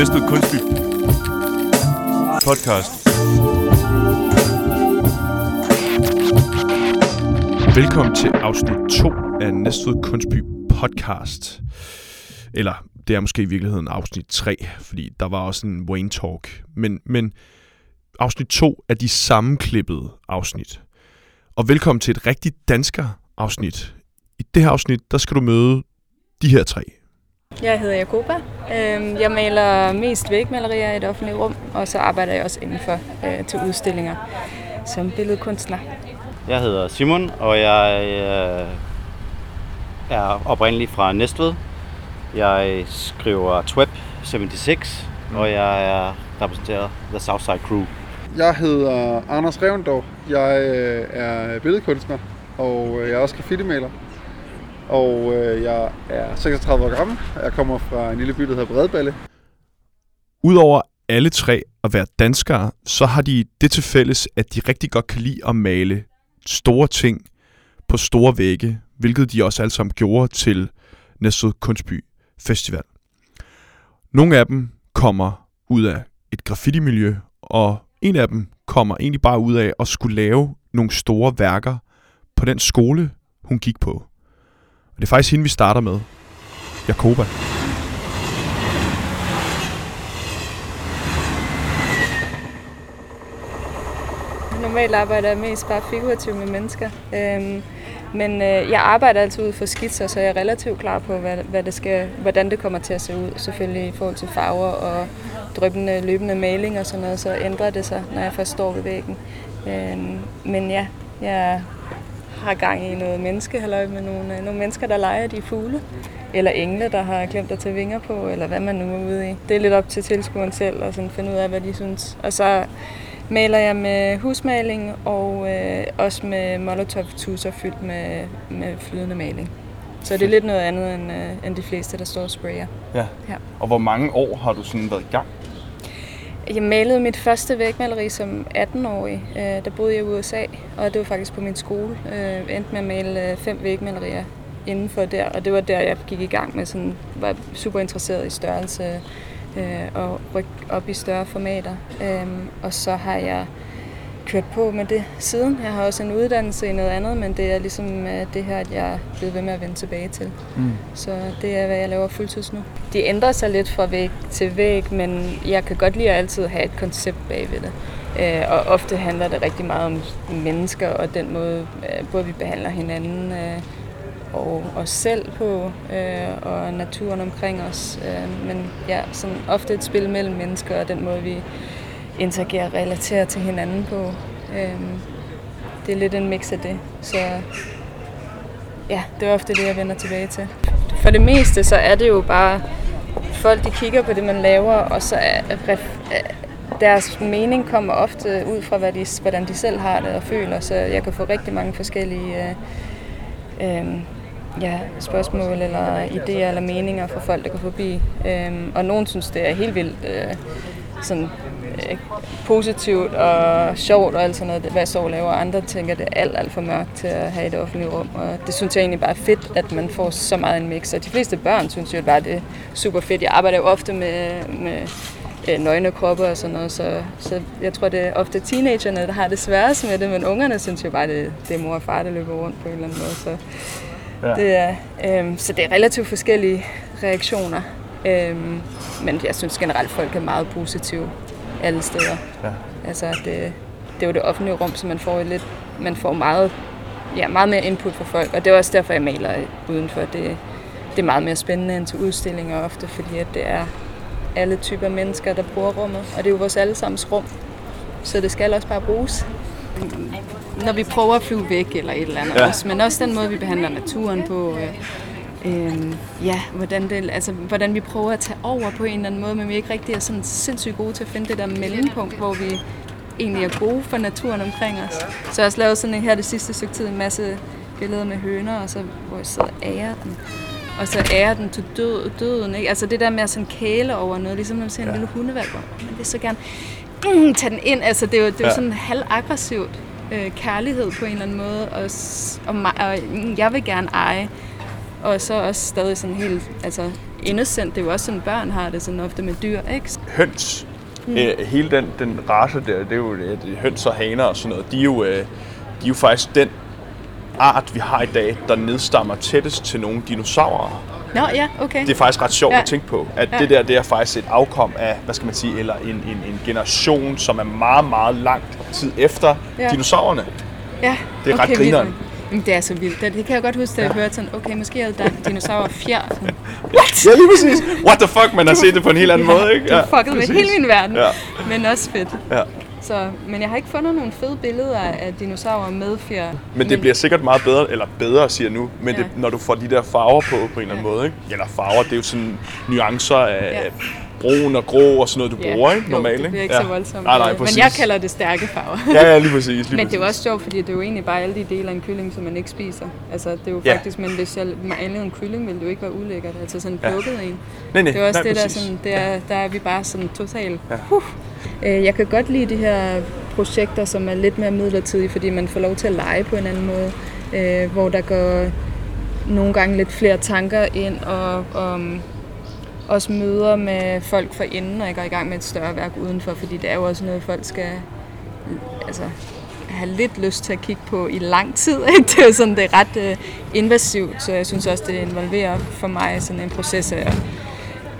Næstved Kunstby podcast. Velkommen til afsnit 2 af Næstved Kunstby podcast. Eller det er måske i virkeligheden afsnit 3, fordi der var også en Wayne Talk. Men, men afsnit 2 er de sammenklippede afsnit. Og velkommen til et rigtigt dansker afsnit. I det her afsnit, der skal du møde de her tre. Jeg hedder Jakoba. Øhm, jeg maler mest vægmalerier i et offentligt rum, og så arbejder jeg også indenfor øh, til udstillinger som billedkunstner. Jeg hedder Simon, og jeg øh, er oprindelig fra Næstved. Jeg skriver Tweb 76, og jeg er repræsenteret The Southside Crew. Jeg hedder Anders Revendorf. Jeg øh, er billedkunstner, og jeg er også graffitimaler. Og øh, jeg er 36 år gammel. Jeg kommer fra en lille by, der hedder Bredballe. Udover alle tre at være danskere, så har de det til fælles, at de rigtig godt kan lide at male store ting på store vægge, hvilket de også alle sammen gjorde til Næstved Kunstby Festival. Nogle af dem kommer ud af et graffiti-miljø, og en af dem kommer egentlig bare ud af at skulle lave nogle store værker på den skole, hun gik på. Og det er faktisk hende, vi starter med. Jakoba. Normalt arbejder jeg mest bare figurativt med mennesker. Øhm, men øh, jeg arbejder altid ud for skitser, så jeg er relativt klar på, hvad, hvad det skal, hvordan det kommer til at se ud. Selvfølgelig i forhold til farver og drøbende, løbende maling og sådan noget, så ændrer det sig, når jeg først står ved væggen. Øhm, men ja, jeg har gang i noget menneskehalløj med nogle, øh, nogle mennesker, der leger de fugle. Eller engle, der har glemt at tage vinger på, eller hvad man nu er ude i. Det er lidt op til tilskueren selv at sådan finde ud af, hvad de synes. Og så maler jeg med husmaling og øh, også med molotov-tusser fyldt med, med flydende maling. Så det er lidt noget andet end, øh, end de fleste, der står og sprayer. Ja. Ja. Og hvor mange år har du sådan været i gang? Jeg malede mit første vægmaleri som 18-årig. Øh, der boede jeg i USA, og det var faktisk på min skole. Jeg endte med at male øh, fem vægmalerier indenfor der, og det var der, jeg gik i gang med sådan, var super interesseret i størrelse øh, og rykke op i større formater. Øhm, og så har jeg kørt på med det siden. Jeg har også en uddannelse i noget andet, men det er ligesom øh, det her, at jeg er blevet ved med at vende tilbage til. Mm. Så det er, hvad jeg laver fuldtids nu. De ændrer sig lidt fra væg til væg, men jeg kan godt lide at altid have et koncept bagved det. Øh, og ofte handler det rigtig meget om mennesker og den måde, øh, både vi behandler hinanden øh, og os selv på, øh, og naturen omkring os. Øh, men ja, sådan ofte et spil mellem mennesker og den måde, vi interagere og relaterer til hinanden på. Øhm, det er lidt en mix af det. Så ja, det er ofte det, jeg vender tilbage til. For det meste, så er det jo bare, folk de kigger på det, man laver, og så er ref- deres mening kommer ofte ud fra, hvad de, hvordan de selv har det og føler, så jeg kan få rigtig mange forskellige øh, øh, ja, spørgsmål eller idéer eller meninger fra folk, der går forbi. Øh, og nogen synes, det er helt vildt øh, sådan, positivt og sjovt og alt sådan noget, hvad så laver. Andre tænker, det er alt, alt for mørkt til at have i det offentlige rum. Og det synes jeg egentlig bare er fedt, at man får så meget en mix. Og de fleste børn synes jo bare, det er super fedt. Jeg arbejder jo ofte med, med øh, nøgne kroppe og sådan noget, så, så jeg tror, det er ofte teenagerne, der har det sværest med det, men ungerne synes jo bare, det, det er mor og far, der løber rundt på en eller anden måde. Så, Ja. det er, øhm, så det er relativt forskellige reaktioner. Øhm, men jeg synes generelt, folk er meget positive alle steder. Ja. Altså, det, det er jo det offentlige rum, så man får, lidt, man får meget, ja, meget mere input fra folk. Og det er også derfor, jeg maler udenfor. Det, det er meget mere spændende end til udstillinger ofte, fordi at det er alle typer mennesker, der bruger rummet. Og det er jo vores allesammens rum, så det skal også bare bruges. Når vi prøver at flyve væk eller et eller andet Ja. ja. også, men også den måde, vi behandler naturen på. Øh, øh, ja, hvordan, det, altså, hvordan vi prøver at tage over på en eller anden måde, men vi er ikke rigtig er sådan sindssygt gode til at finde det der mellempunkt, hvor vi egentlig er gode for naturen omkring os. Så jeg har også lavet sådan en, her det sidste stykke tid en masse billeder med høner, og så, hvor jeg sidder og ærer den. Og så ærer den til død, døden. Ikke? Altså det der med at sådan kæle over noget, ligesom når man ser en Ja. lille hundevalg, man vil så gerne mm, tage den ind. Altså det er jo, det er jo Ja. sådan halvaggressivt øh, kærlighed på en eller anden måde, og, og, og jeg vil gerne eje. Og så også stadig sådan helt altså, innocent. Det er jo også sådan, børn har det sådan ofte med dyr, ikke? høns, mm. øh, hele den, den race der, det er jo det, det er høns og haner og sådan noget, de er, jo, øh, de er jo faktisk den art, vi har i dag, der nedstammer tættest til nogle dinosaurer. Nå, ja, okay. Det er faktisk ret sjovt Ja. at tænke på, at Ja. det der, det er faktisk et afkom af, hvad skal man sige, eller en, en, en generation, som er meget, meget langt tid efter Ja. dinosaurerne. ja, det er ret vildt. grineren. Jamen, Det er så vildt. Det, det kan jeg godt huske, da jeg hørte sådan, okay, måske er der dinosaurer fjer. Sådan, Ja, lige præcis. What the fuck, man har set det på en helt anden måde, ikke? det fuckede med hele min verden. Ja. Men også fedt. Ja. Så, men jeg har ikke fundet nogle fede billeder af dinosaurer med fjer. Men det bliver sikkert meget bedre, eller bedre siger nu, men Ja. det, når du får de der farver på, på en eller anden måde, ikke? Eller farver, det er jo sådan nuancer af Ja. Ja. brun og grå og sådan noget, du bruger, ikke? Normalt, jo, det bliver ikke ja. så voldsomt. Nej, nej, men præcis. jeg kalder det stærke farver. Ja, ja, lige præcis. Lige Men det er jo præcis. også sjovt, fordi det er jo egentlig bare alle de dele af en kylling, som man ikke spiser. Altså, det er jo Ja. faktisk, men hvis jeg malede en kylling, ville det jo ikke være ulækkert. Altså sådan en Ja. plukket en. Nej, nej, Det er også nej, det, der, er præcis. sådan, det er, der er vi bare sådan totalt... Ja. Uh. Jeg kan godt lide de her projekter, som er lidt mere midlertidige, fordi man får lov til at lege på en anden måde. Øh, hvor der går nogle gange lidt flere tanker ind, og um, også møder med folk for inden, og jeg går i gang med et større værk udenfor, fordi det er jo også noget, folk skal altså, have lidt lyst til at kigge på i lang tid. Ikke? Det er jo sådan, det er ret øh, invasivt, så jeg synes også, det involverer for mig sådan en proces af at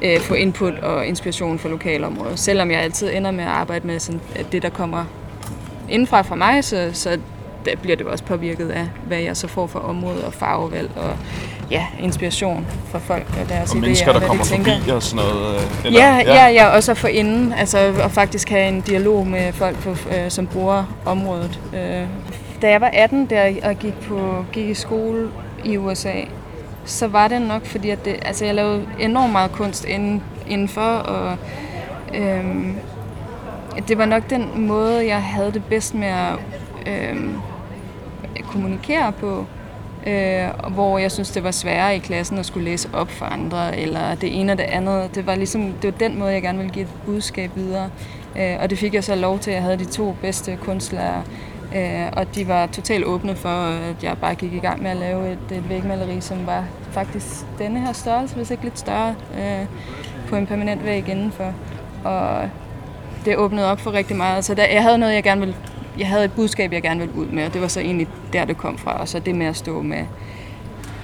øh, få input og inspiration fra lokalområdet. Selvom jeg altid ender med at arbejde med sådan, at det, der kommer indfra fra mig, så, så der bliver det også påvirket af, hvad jeg så får fra området og farvevalg og ja, inspiration fra folk og deres Og idéer, mennesker, og der hvad kommer de tænker. forbi og sådan noget. øh, Ja, ja, ja, også at få inden, altså og faktisk have en dialog med folk, på, øh, som bruger området. Øh, da jeg var 18 der og gik, på, gik i skole i USA, så var det nok fordi, at det, altså jeg lavede enormt meget kunst inden, indenfor, og øhm, det var nok den måde, jeg havde det bedst med at øhm, Øh, kommunikere på. Øh, hvor jeg synes, det var sværere i klassen at skulle læse op for andre, eller det ene og det andet. Det var ligesom, det var den måde, jeg gerne ville give et budskab videre. Øh, og det fik jeg så lov til. Jeg havde de to bedste kunstlærere, øh, og de var totalt åbne for, at jeg bare gik i gang med at lave et, et vægmaleri, som var faktisk denne her størrelse, hvis ikke lidt større, øh, på en permanent væg indenfor. Og det åbnede op for rigtig meget. Så der, jeg havde noget, jeg gerne ville jeg havde et budskab, jeg gerne ville ud med, og det var så egentlig der, det kom fra. Og så det med at stå med,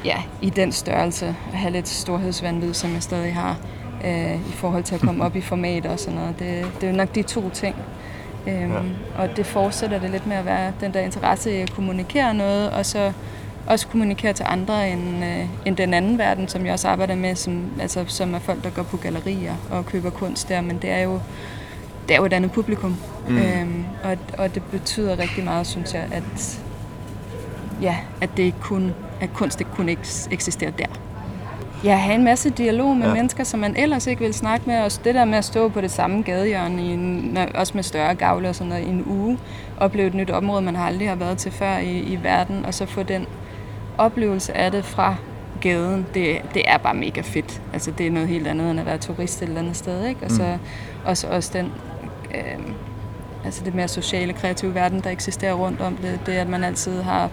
ja, i den størrelse, og have lidt storhedsvandvid, som jeg stadig har, øh, i forhold til at komme op i format og sådan noget. Det, det er nok de to ting. Øhm, ja. Og det fortsætter det lidt med at være den der interesse i at kommunikere noget, og så også kommunikere til andre end, øh, end den anden verden, som jeg også arbejder med, som, altså, som er folk, der går på gallerier og køber kunst der, men det er jo det er jo et andet publikum. Mm. Øhm, og, og det betyder rigtig meget, synes jeg, at, ja, at, det kun, at kunst ikke kun eks- eksisterer der. Jeg har en masse dialog med ja. Ja. mennesker, som man ellers ikke vil snakke med. Og det der med at stå på det samme gadehjørne, i en, også med større gavle og sådan noget, i en uge, opleve et nyt område, man har aldrig har været til før i, i verden, og så få den oplevelse af det fra gaden, det, det er bare mega fedt. Altså, det er noget helt andet, end at være turist et eller andet sted, ikke? Og så også, også den, øh, altså det mere sociale, kreative verden, der eksisterer rundt om det. Det, at man altid har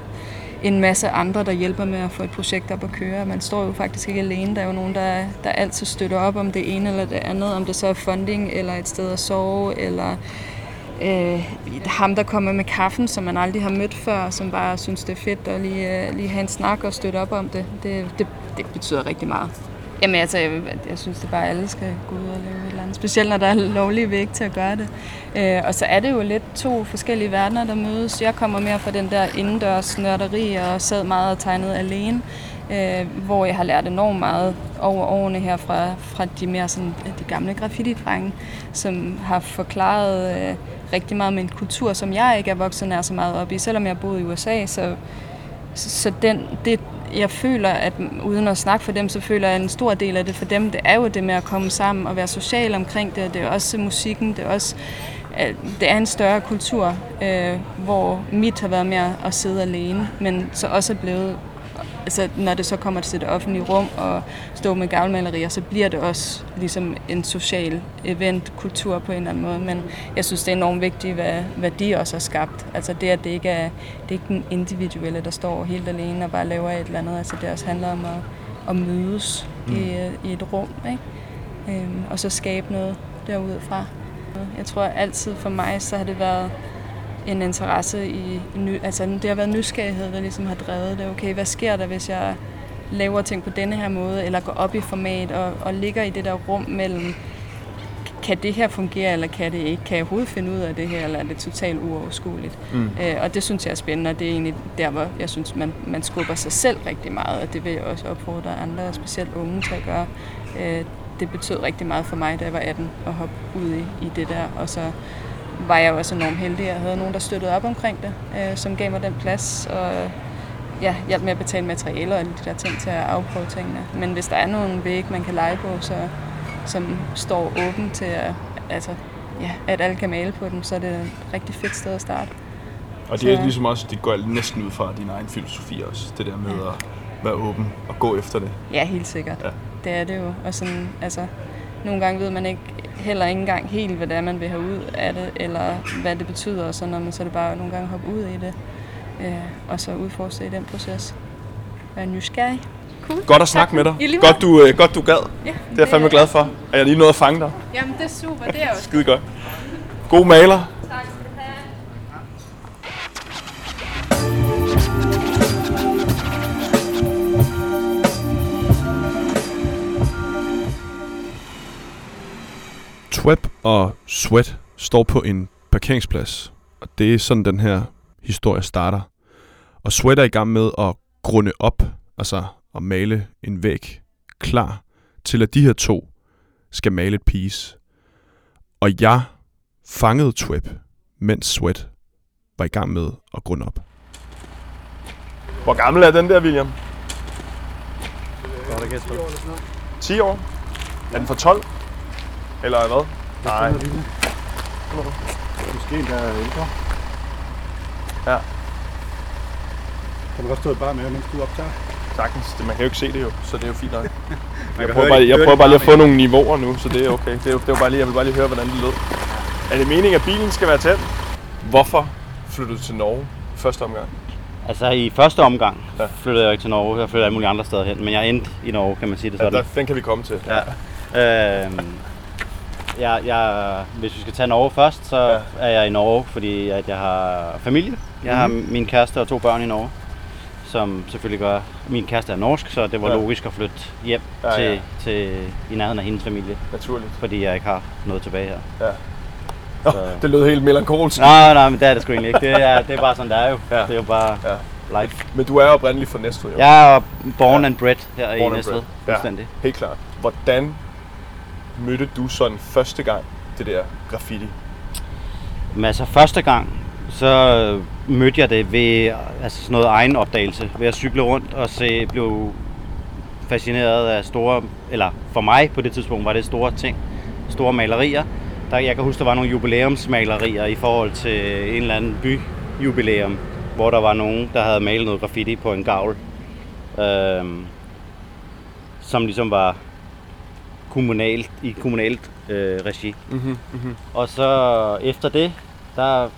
en masse andre, der hjælper med at få et projekt op at køre. Man står jo faktisk ikke alene. Der er jo nogen, der, der altid støtter op om det ene eller det andet. Om det så er funding, eller et sted at sove, eller øh, ham, der kommer med kaffen, som man aldrig har mødt før, som bare synes, det er fedt at lige, øh, lige have en snak og støtte op om det. Det, det, det betyder rigtig meget. Jamen altså, jeg, jeg synes det bare, at alle skal gå ud og lave et eller andet. Specielt når der er lovlige væg til at gøre det. Øh, og så er det jo lidt to forskellige verdener, der mødes. Jeg kommer mere fra den der indendørs nørderi og sad meget og tegnede alene. Øh, hvor jeg har lært enormt meget over årene her fra, fra de mere sådan, de gamle graffiti som har forklaret øh, rigtig meget med en kultur, som jeg ikke er vokset nær så meget op i. Selvom jeg boede i USA, så, så den, det, jeg føler, at uden at snakke for dem, så føler jeg, at en stor del af det for dem, det er jo det med at komme sammen og være social omkring det. Det er også musikken, det er også øh, det er en større kultur, øh, hvor mit har været mere at sidde alene, men så også er blevet, altså når det så kommer til det offentlige rum og stå med gavlmalerier, så bliver det også ligesom en social event, kultur på en eller anden måde, men jeg synes, det er enormt vigtigt, hvad, hvad de også har skabt. Altså det, at det ikke er, det er ikke den individuelle, der står helt alene og bare laver et eller andet, altså det også handler om at at mødes mm. i, i et rum, ikke? Øhm, og så skabe noget derudfra. Jeg tror altid for mig, så har det været en interesse i, altså det har været nysgerrighed, der ligesom har drevet det. Okay, hvad sker der, hvis jeg laver ting på denne her måde, eller går op i format og, og ligger i det der rum mellem, kan det her fungere, eller kan det ikke? Kan jeg overhovedet finde ud af det her, eller er det totalt uoverskueligt? Mm. Øh, og det synes jeg er spændende, og det er egentlig der, hvor jeg synes, man, man skubber sig selv rigtig meget, og det vil jeg også opfordre andre, specielt unge, til at gøre. Øh, det betød rigtig meget for mig, da jeg var 18, at hoppe ud i, i det der, og så var jeg også enormt heldig, jeg havde nogen, der støttede op omkring det, øh, som gav mig den plads, og ja, hjælp med at betale materialer og alle de der ting til at afprøve tingene. Men hvis der er nogle væg, man kan lege på, så, som står åben til, at, altså, ja, at alle kan male på dem, så er det et rigtig fedt sted at starte. Og det er så, ligesom også, det går næsten ud fra din egen filosofi også, det der med ja. at være åben og gå efter det. Ja, helt sikkert. Ja. Det er det jo. Og sådan, altså, nogle gange ved man ikke heller ikke engang helt, hvad det er, man vil have ud af det, eller hvad det betyder, og så når man så er det bare nogle gange hoppe ud i det, øh, og så udforske i den proces. Være nysgerrig. Cool. Godt at snakke med dig. Godt du, øh, godt du gad. Ja, det er jeg fandme glad for. Er jeg lige nået at fange dig? Jamen det er super, det er også. Skide godt. God maler. Tak. Tweb og Sweat står på en parkeringsplads, og det er sådan, den her historie starter. Og Sweat er i gang med at grunde op, altså at male en væg klar til, at de her to skal male et piece. Og jeg fangede Tweb, mens Sweat var i gang med at grunde op. Hvor gammel er den der, William? Godt at gætte 10 år? Er den for 12? Eller hvad? Nej. Måske endda ældre. Ja. Kan du godt stå bare med, mens du optager? Sagtens. Det, man kan jo ikke se det jo, så det er jo fint nok. jeg prøver, bare, jeg prøver bare lige at få nogle niveauer nu, så det er okay. Det er, det er bare lige, jeg vil bare lige høre, hvordan det lød. Er det meningen, at bilen skal være tæt? Hvorfor flyttede du til Norge første omgang? Altså i første omgang ja. flyttede jeg ikke til Norge. Jeg flyttede alle mulige andre steder hen, men jeg endte i Norge, kan man sige det sådan. Ja, der, den kan vi komme til. Ja. Øhm, jeg, jeg, hvis vi skal tage Norge først, så ja. er jeg i Norge, fordi at jeg har familie. Jeg mm-hmm. har min kæreste og to børn i Norge, som selvfølgelig gør... Min kæreste er norsk, så det var ja. logisk at flytte hjem ja, til, ja. til, i nærheden af hendes familie. Naturligt. Fordi jeg ikke har noget tilbage her. Ja. Oh, det lød helt melankolsk. Nej, nej, men det er det sgu egentlig ikke. Det er, det er bare sådan, det er jo. Ja. Det er jo bare ja. life. Men du er oprindeligt fra Næstved, jo? Jeg er born ja. and bred her born i Næstved. Ja, helt klart. Hvordan mødte du sådan første gang det der graffiti? Men altså første gang, så øh, mødte jeg det ved altså sådan noget egen opdagelse. Ved at cykle rundt og se, blev fascineret af store, eller for mig på det tidspunkt var det store ting, store malerier. Der, jeg kan huske, der var nogle jubilæumsmalerier i forhold til en eller anden byjubilæum, hvor der var nogen, der havde malet noget graffiti på en gavl, øh, som ligesom var kommunalt, i kommunalt øh, regi. Mm-hmm, mm-hmm. Og så efter det, der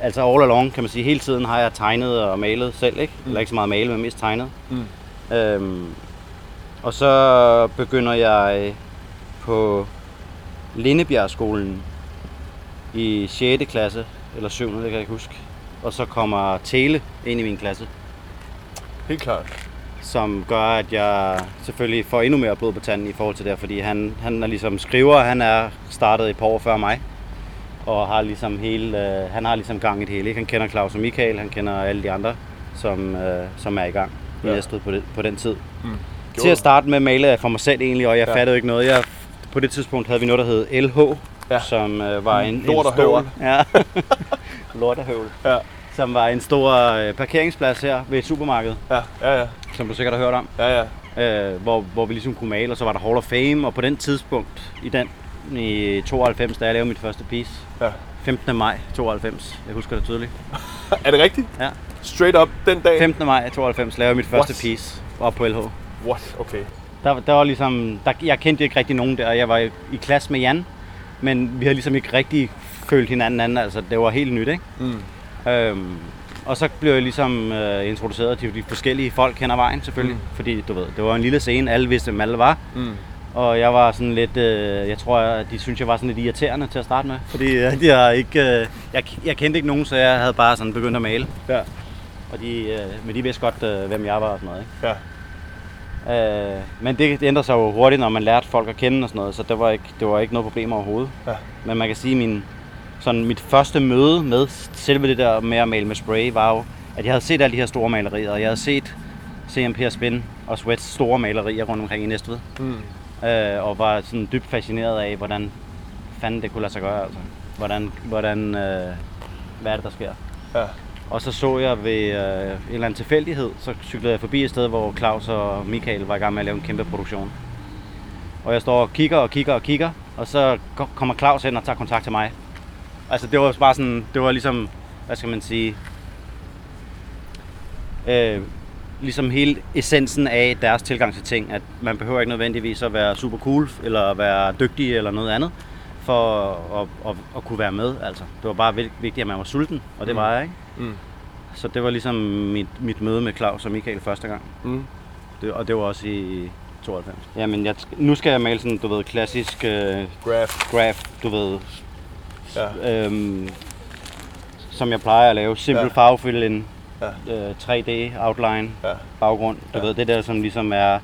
altså all along, kan man sige, hele tiden har jeg tegnet og malet selv, ikke? Mm. Eller ikke så meget malet, men mest tegnet. Mm. Øhm, og så begynder jeg på Lindebjergskolen i 6. klasse, eller 7. det kan jeg ikke huske. Og så kommer Tele ind i min klasse. Helt klart som gør, at jeg selvfølgelig får endnu mere blod på tanden i forhold til det, fordi han, han er ligesom skriver, han er startet et par år før mig, og har ligesom hele, øh, han har ligesom gang i det hele. Ikke? Han kender Claus og Michael, han kender alle de andre, som, øh, som er i gang i ja. Næstved på, det, på den tid. Mm. Til at starte med malede jeg for mig selv egentlig, og jeg ja. fattede ikke noget. Jeg, på det tidspunkt havde vi noget, der hed LH, ja. som øh, var en, Lort en stor... Ja. Lortehøvl. Ja som var en stor øh, parkeringsplads her ved et supermarked. Ja, ja, ja. Som du sikkert har hørt om. Ja, ja. Øh, hvor, hvor vi ligesom kunne male, og så var der Hall of Fame, og på den tidspunkt, i den, i 92, da jeg lavede mit første piece, ja. 15. maj 92, jeg husker det tydeligt. er det rigtigt? Ja. Straight up den dag? 15. maj 92 lavede jeg mit første What? piece op på LH. What? Okay. Der, der var ligesom, der, jeg kendte ikke rigtig nogen der, jeg var i, i klasse med Jan, men vi havde ligesom ikke rigtig følt hinanden anden, altså det var helt nyt, ikke? Mm. Øhm, og så blev jeg ligesom øh, introduceret til de forskellige folk hen ad vejen, selvfølgelig. Mm. Fordi, du ved, det var en lille scene, alle vidste, hvem alle var. Mm. Og jeg var sådan lidt, øh, jeg tror, at de synes jeg var sådan lidt irriterende til at starte med. Fordi øh, jeg, ikke, øh, jeg, jeg kendte ikke nogen, så jeg havde bare sådan begyndt at male. Ja. Og de, øh, men de vidste godt, øh, hvem jeg var og sådan noget. Ikke? Ja. Øh, men det, det ændrer sig jo hurtigt, når man lærte folk at kende og sådan noget, så det var ikke, det var ikke noget problem overhovedet. Ja. Men man kan sige, min, sådan mit første møde med selve det der med at male med spray, var jo, at jeg havde set alle de her store malerier, og jeg havde set CMP og Spin og Sweats store malerier rundt omkring i Næstved. Mm. Øh, og var sådan dybt fascineret af, hvordan fanden det kunne lade sig gøre, altså. Hvordan, hvordan øh, hvad er det, der sker? Ja. Og så så jeg ved øh, en eller anden tilfældighed, så cyklede jeg forbi et sted, hvor Claus og Michael var i gang med at lave en kæmpe produktion. Og jeg står og kigger og kigger og kigger, og så ko- kommer Claus hen og tager kontakt til mig. Altså det var bare sådan, det var ligesom, hvad skal man sige, øh, ligesom hele essensen af deres tilgang til ting, at man behøver ikke nødvendigvis at være super cool, eller være dygtig eller noget andet, for at, at, at kunne være med. Altså. Det var bare vigtigt, at man var sulten, og det Mm. var jeg, ikke? Mm. Så det var ligesom mit, mit møde med Claus og Michael første gang. Mm. Det, og det var også i 92. Jamen, jeg, nu skal jeg male sådan, du ved, klassisk øh, Graph. graph, du ved, Ja. øhm, som jeg plejer at lave. Simple Ja. ja. farvefylden, Ja. øh, 3D outline, Ja. baggrund. Du Ja. ved, det der, som ligesom er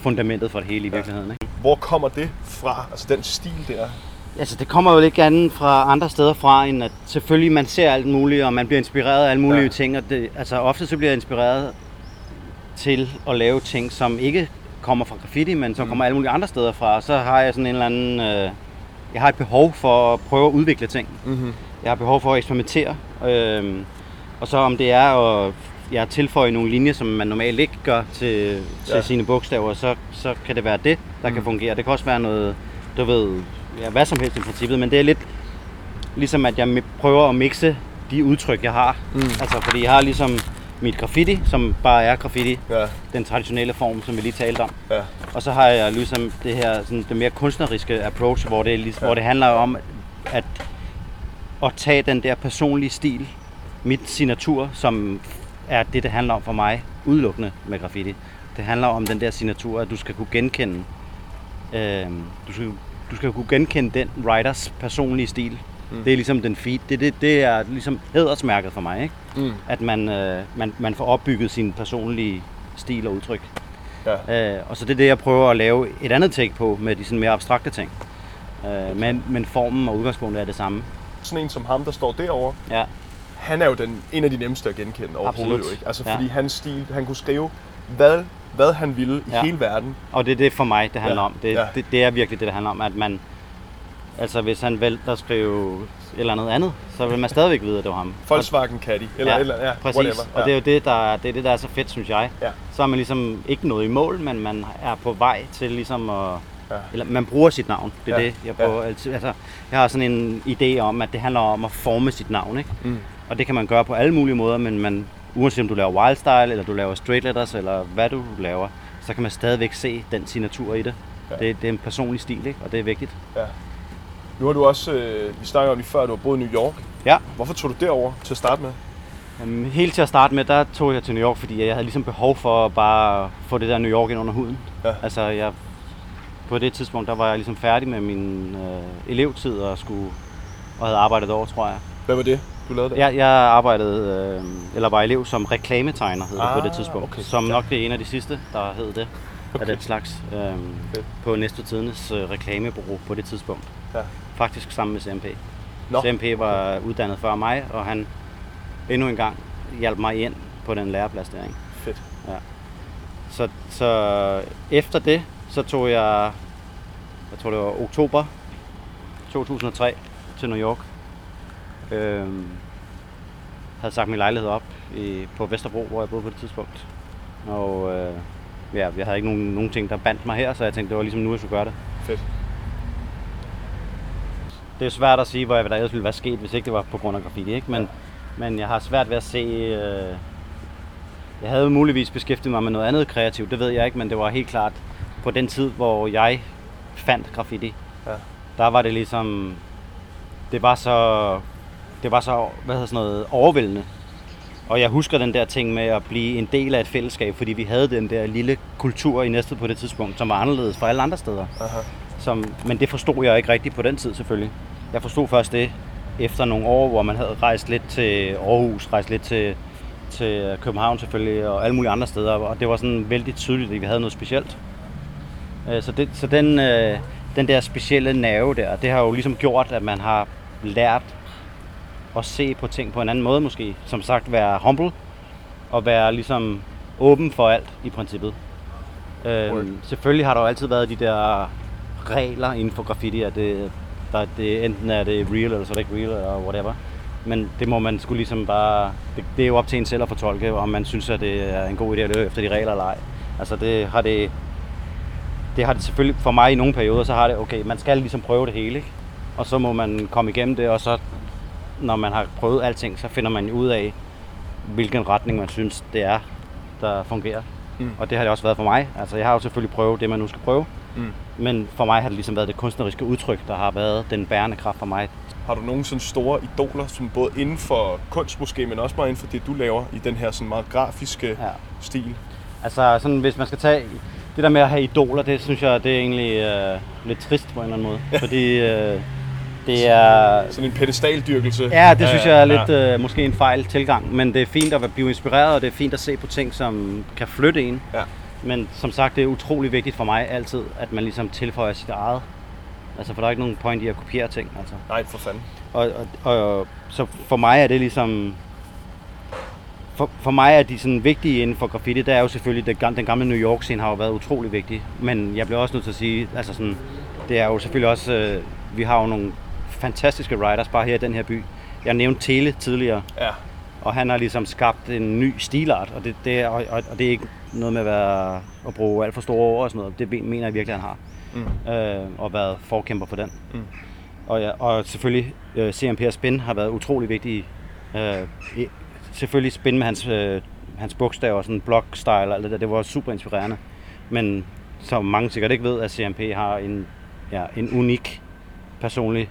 fundamentet for det hele i virkeligheden. Ikke? Hvor kommer det fra? Altså den stil der? Altså, det kommer jo ikke andet fra andre steder fra, end at selvfølgelig man ser alt muligt, og man bliver inspireret af alle mulige Ja. ja. ting. Og det, altså, ofte så bliver jeg inspireret til at lave ting, som ikke kommer fra graffiti, men som Mm. mm. kommer alle mulige andre steder fra. Og så har jeg sådan en eller anden... Øh, jeg har et behov for at prøve at udvikle ting. Mm-hmm. Jeg har behov for at eksperimentere. Øhm, og så om det er at jeg tilføje nogle linjer, som man normalt ikke gør til, til Ja. sine bogstaver, så, så kan det være det, der mm. Kan fungere. Det kan også være noget, du ved, ja, hvad som helst i princippet, men det er lidt ligesom, at jeg prøver at mixe de udtryk, jeg har. Mm. Altså, fordi jeg har ligesom mit graffiti, som bare er graffiti, Ja. den traditionelle form, som vi lige talte om. Ja. Og så har jeg ligesom det her sådan det mere kunstneriske approach, hvor det, ligesom, Ja. hvor det handler om at, at tage den der personlige stil, mit signatur, som er det, det handler om for mig, udelukkende med graffiti. Det handler om den der signatur, at du skal kunne genkende, øh, du, skal, du skal kunne genkende den writers personlige stil. Mm. Det er ligesom den feed. Det, det, det er ligesom hædersmærket for mig, ikke? Mm. at man, øh, man, man får opbygget sin personlige stil og udtryk. Ja. Øh, og så det er det, jeg prøver at lave et andet take på med de sådan mere abstrakte ting. Øh, men, men formen og udgangspunktet er det samme. Sådan en som ham, der står derovre, Ja, han er jo den, en af de nemmeste at genkende overhovedet Absolut. jo ikke. Altså Ja. fordi hans stil, han kunne skrive, hvad, hvad han ville i Ja. hele verden. og det er det for mig, det handler Ja, om. Det, ja. det, det er virkelig det, det handler om, at man... Altså, hvis han valgte at skrive et eller andet andet, så vil man stadigvæk vide, at det var ham. Volkswagen Caddy, eller ja, eller. Ja, præcis. whatever. Og det er jo det der, det er det, der er så fedt, synes jeg. Ja. Så er man ligesom ikke nået i mål, men man er på vej til ligesom at... Ja. Eller man bruger sit navn. Det er Ja, det, jeg ja. prøver altid. Altså, jeg har sådan en idé om, at det handler om at forme sit navn, ikke? Mm. Og det kan man gøre på alle mulige måder, men man, uanset om du laver wildstyle, eller du laver straight letters, eller hvad du laver, så kan man stadigvæk se den signatur i det. Ja. Ja. Det, det er en personlig stil, ikke? og det er vigtigt. Ja. Nu har du også, øh, vi snakkede om lige før, at du har boet i New York. Ja. Hvorfor tog du derover til at starte med? Jamen, helt til at starte med, der tog jeg til New York, fordi jeg havde ligesom behov for at bare få det der New York ind under huden. Ja. Altså, jeg, på det tidspunkt, der var jeg ligesom færdig med min øh, elevtid og skulle og havde arbejdet over, tror jeg. Hvad var det, du lavede der? Jeg, jeg arbejdede, øh, eller var elev som reklametegner, hed det Ah, på det tidspunkt. okay. Som Ja. nok det er en af de sidste, der hed det. Okay. Af den slags. Øh, Fedt. på Næste Tidendes øh, reklamebureau på det tidspunkt. Ja. Faktisk sammen med CMP. Nå. CMP var uddannet før mig, og han endnu en gang hjalp mig ind på den læreplads der. Ikke? Fedt. Så, så efter det, så tog jeg, jeg tror det var oktober 2003 til New York. Øhm, havde sagt min lejlighed op i, på Vesterbro, hvor jeg boede på det tidspunkt. Og øh, ja, jeg havde ikke nogen, nogen ting, der bandt mig her, så jeg tænkte, det var ligesom nu, jeg skulle gøre det. Fedt. Det er svært at sige, hvor jeg, hvad der ellers ville være sket, hvis ikke det var på grund af graffiti. Ikke? Men, men jeg har svært ved at se... Øh, jeg havde muligvis beskæftiget mig med noget andet kreativt, det ved jeg ikke, men det var helt klart på den tid, hvor jeg fandt graffiti. Ja. Der var det ligesom... Det var så... Det var så, hvad hedder sådan noget, overvældende. Og jeg husker den der ting med at blive en del af et fællesskab, fordi vi havde den der lille kultur i Næstved på det tidspunkt, som var anderledes fra alle andre steder. Aha. Som, men det forstod jeg ikke rigtigt på den tid selvfølgelig. Jeg forstod først det efter nogle år, hvor man havde rejst lidt til Aarhus, rejst lidt til, til København selvfølgelig, og alle mulige andre steder. Og det var sådan vældig tydeligt, at vi havde noget specielt. Øh, Så, det, så den, øh, den der specielle nerve der, det har jo ligesom gjort, at man har lært at se på ting på en anden måde måske. Som sagt, være humble og være ligesom åben for alt i princippet. Øhm, selvfølgelig har der jo altid været de der regler inden for graffiti, at det, der, det, enten er det real, eller så er det ikke real, eller whatever. Men det må man skulle ligesom bare... Det, det er jo op til en selv at fortolke, om man synes, at det er en god idé at løbe efter de regler eller ej. Altså det har det... Det har det selvfølgelig for mig i nogle perioder, så har det, okay, man skal ligesom prøve det hele, ikke? Og så må man komme igennem det, og så når man har prøvet alting, så finder man ud af, hvilken retning man synes, det er, der fungerer. Mm. Og det har det også været for mig. Altså, jeg har jo selvfølgelig prøvet det, man nu skal prøve. Mm. Men for mig har det ligesom været det kunstneriske udtryk, der har været den bærende kraft for mig. Har du nogle sådan store idoler, som både inden for kunst måske, men også bare inden for det, du laver i den her sådan meget grafiske ja. Ja. stil? Altså, sådan, hvis man skal tage det der med at have idoler, det synes jeg, det er egentlig øh, lidt trist på en eller anden måde. Fordi øh, det er... Sådan en pedestaldyrkelse? Ja, det synes jeg er lidt Ja. øh, måske en fejl tilgang, men det er fint at blive inspireret, og det er fint at se på ting, som kan flytte en. Ja. Men som sagt, det er utrolig vigtigt for mig altid, at man ligesom tilføjer sit eget. Altså, for der er ikke nogen point i at kopiere ting, altså. Nej, for fanden. Og, og, og så for mig er det ligesom... For, for mig er de sådan vigtige inden for graffiti, det er jo selvfølgelig, gam- den gamle New York scene har jo været utrolig vigtig. Men jeg bliver også nødt til at sige, altså sådan, det er jo selvfølgelig også, øh, vi har jo nogle fantastiske writers bare her i den her by. Jeg nævnte Tele tidligere, Ja. og han har ligesom skabt en ny stilart, og det, det, er, og, og og det er ikke noget med at, være, at bruge alt for store ord og sådan noget. Det mener jeg virkelig, han har. Mm. Øh, og været forkæmper for den. Mm. Og, ja, og selvfølgelig øh, CMP og Spin har været utrolig vigtige. Øh, selvfølgelig Spin med hans, øh, hans bogstaver og sådan blog-style og alt det der, det var super inspirerende. Men som mange sikkert ikke ved, at CMP har en, ja, en unik personlig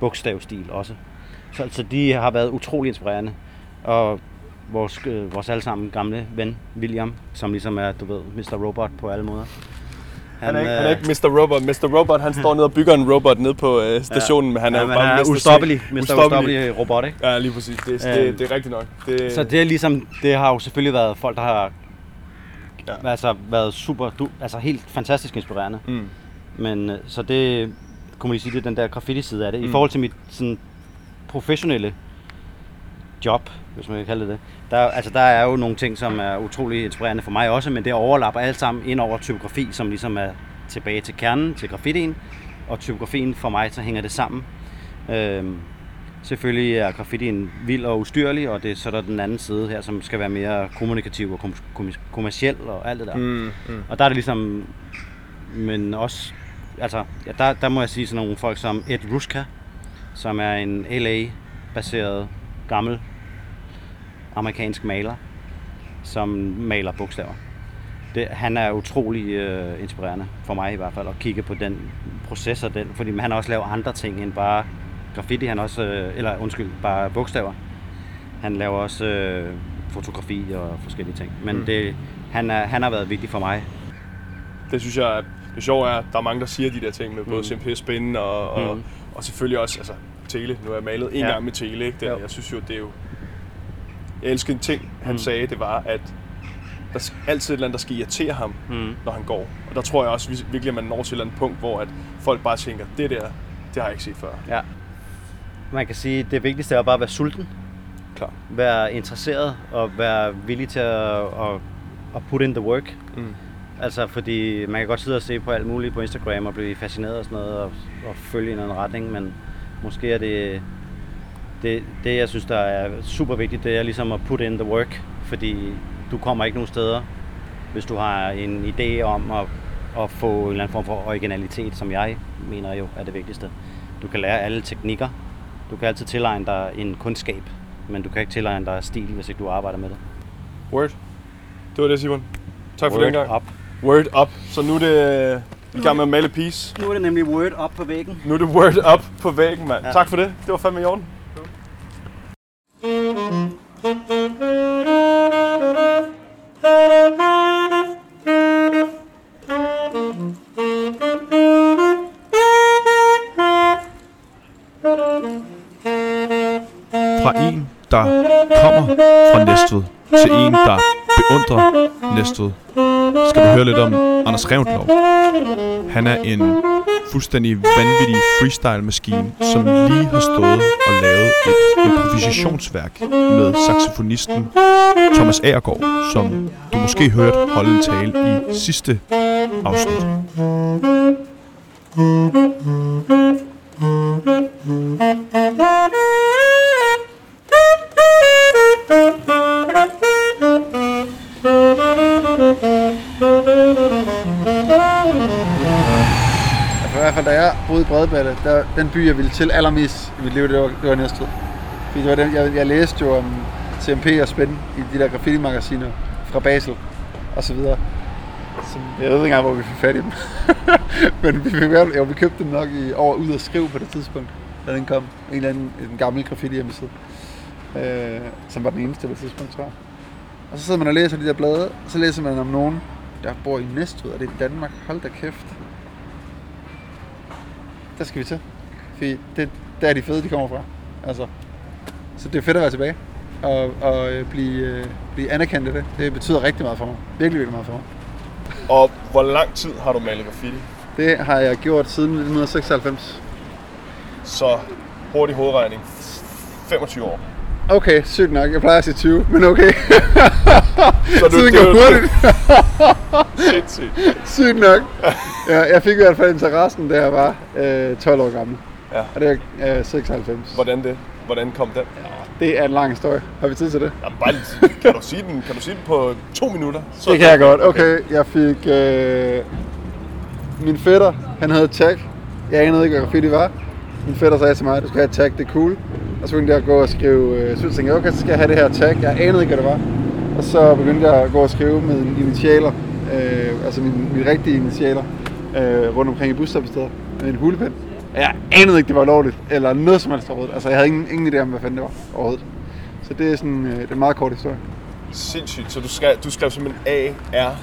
bogstavstil også. Så, så de har været utrolig inspirerende. Og vores, øh, vores allesammen gamle ven, William, som ligesom er, du ved, Mr. Robot på alle måder. Han er, ikke, han er øh, ikke Mr. Robot. Mr. Robot, han står nede og bygger en robot nede på øh, stationen, ja. men han er ja, men bare han er ustoppelig. Mr. Ustoppelig. Ustoppelig robot, ikke? Ja, lige præcis. Det, det, Øhm. det, det er rigtigt nok. Det, Så det er ligesom, det har jo selvfølgelig været folk, der har Ja. ja. altså, været super, du, altså helt fantastisk inspirerende. Mm. Men øh, så det, kunne man lige sige, det er den der graffiti-side af det. Mm. I forhold til mit sådan, professionelle job, hvis man kan kalde det det, der, altså, der er jo nogle ting, som er utrolig inspirerende for mig også, men det overlapper alt sammen ind over typografi, som ligesom er tilbage til kernen, til graffitien, og typografien for mig, så hænger det sammen. Øhm, selvfølgelig er graffitien vild og ustyrlig, og det er så der den anden side her, som skal være mere kommunikativ og kom- kom- kommersiel og alt det der. Mm, mm. Og der er det ligesom, men også, altså, ja, der, der må jeg sige sådan nogle folk som Ed Ruska, som er en LA-baseret gammel amerikansk maler, som maler bogstaver. Det, han er utrolig øh, inspirerende, for mig i hvert fald, at kigge på den proces og den, fordi han også lavet andre ting end bare graffiti, han også, øh, eller undskyld, bare bogstaver. Han laver også øh, fotografi og forskellige ting. Men Mm. det, han, er, han har været vigtig for mig. Det synes jeg, er- det sjove er, at der er mange, der siger de der ting med både Mm. CMP Spin og, og, Mm. og selvfølgelig også altså, Tele. Nu har jeg malet en Ja. gang med Tele. Ikke? Det, Jo. jeg synes jo, det er jo... Jeg elsker en ting, han Mm. sagde, det var, at der er altid et eller andet, der skal irritere ham, Mm. når han går. Og der tror jeg også vir- virkelig, at man når til et eller andet punkt, hvor at folk bare tænker, det der, det har jeg ikke set før. Ja. Man kan sige, at det vigtigste er bare at være sulten. Klar. Være interesseret og være villig til at, at, at put in the work. Mm. Altså, fordi man kan godt sidde og se på alt muligt på Instagram og blive fascineret og sådan noget og, og følge i en eller anden retning, men måske er det, det, det, jeg synes, der er super vigtigt, det er ligesom at put in the work, fordi du kommer ikke nogen steder, hvis du har en idé om at, at få en eller anden form for originalitet, som jeg mener jo er det vigtigste. Du kan lære alle teknikker, du kan altid tilegne dig en kundskab, men du kan ikke tilegne dig stil, hvis ikke du arbejder med det. Word. Det var det, Simon. Tak for Word den gang. up. Word up. Så nu er det i gang med at male piece. Nu er det nemlig word up på væggen. Nu er det word up på væggen, mand. Ja. Tak for det. Det var fandme i orden. Fra en, der kommer fra Næstved, til en, der beundrer Næstved, skal vi høre lidt om Anders Revnlov. Han er en fuldstændig vanvittige freestyle-maskine, som lige har stået og lavet et improvisationsværk med saxofonisten Thomas Agergaard, som du måske hørte holde en tale i sidste afsnit. Der, den by jeg ville til allermest i mit liv, det var, det var Næstved. Fordi det var den, jeg, jeg læste jo om CMP og Spænd i de der graffiti-magasiner fra Basel og så videre. Som, jeg ved ikke engang, hvor vi fik fat i dem. Men vi, fik, jo, vi købte dem nok i år ud og skrive på det tidspunkt, da den kom. En eller anden en gammel graffiti hjemmeside. Øh, som var den eneste på det tidspunkt, tror jeg. Og så sidder man og læser de der blade, og så læser man om nogen, der bor i Næstved, og det er i Danmark. Hold da kæft. Der skal vi til. Fordi det, der er de fede, de kommer fra. Altså. Så det er fedt at være tilbage. Og, og øh, blive, øh, blive anerkendt af det. Det betyder rigtig meget for mig. Virkelig, virkelig meget for mig. Og hvor lang tid har du malet graffiti? Det har jeg gjort siden 1996. Så hurtig hovedregning. 25 år. Okay, sygt nok. Jeg plejer at sige 20, men okay. Så du, Tiden går hurtigt. Sindssygt. Sygt nok. Ja, jeg fik i hvert fald interessen, da jeg var øh, 12 år gammel. Ja. Og det er øh, 96. Hvordan det? Hvordan kom den? Det er en lang historie. Har vi tid til det? Jamen, bare, lige- kan, du sige den, kan du sige den på to minutter? Så Det kan jeg godt. Okay, jeg fik... Øh, min fætter, han havde tag. Jeg anede ikke, hvad graffiti var. Min fætter sagde til mig, du skal have tag, det er cool. Og så begyndte jeg at gå og skrive... Øh, så tænkte jeg, okay, så skal jeg have det her tag. Jeg anede ikke, hvad det var. Og så begyndte jeg at gå og skrive med initialer. Øh, altså mine, mine rigtige initialer. Øh, rundt omkring i busstoppesteder. Med en hulepen. Jeg anede ikke, det var lovligt. Eller noget som helst overhovedet. Altså, jeg havde ingen, ingen idé om, hvad fanden det var overhovedet. Så det er sådan øh, det er en meget kort historie. Sindssygt. Så du, skal, du skrev simpelthen A, R,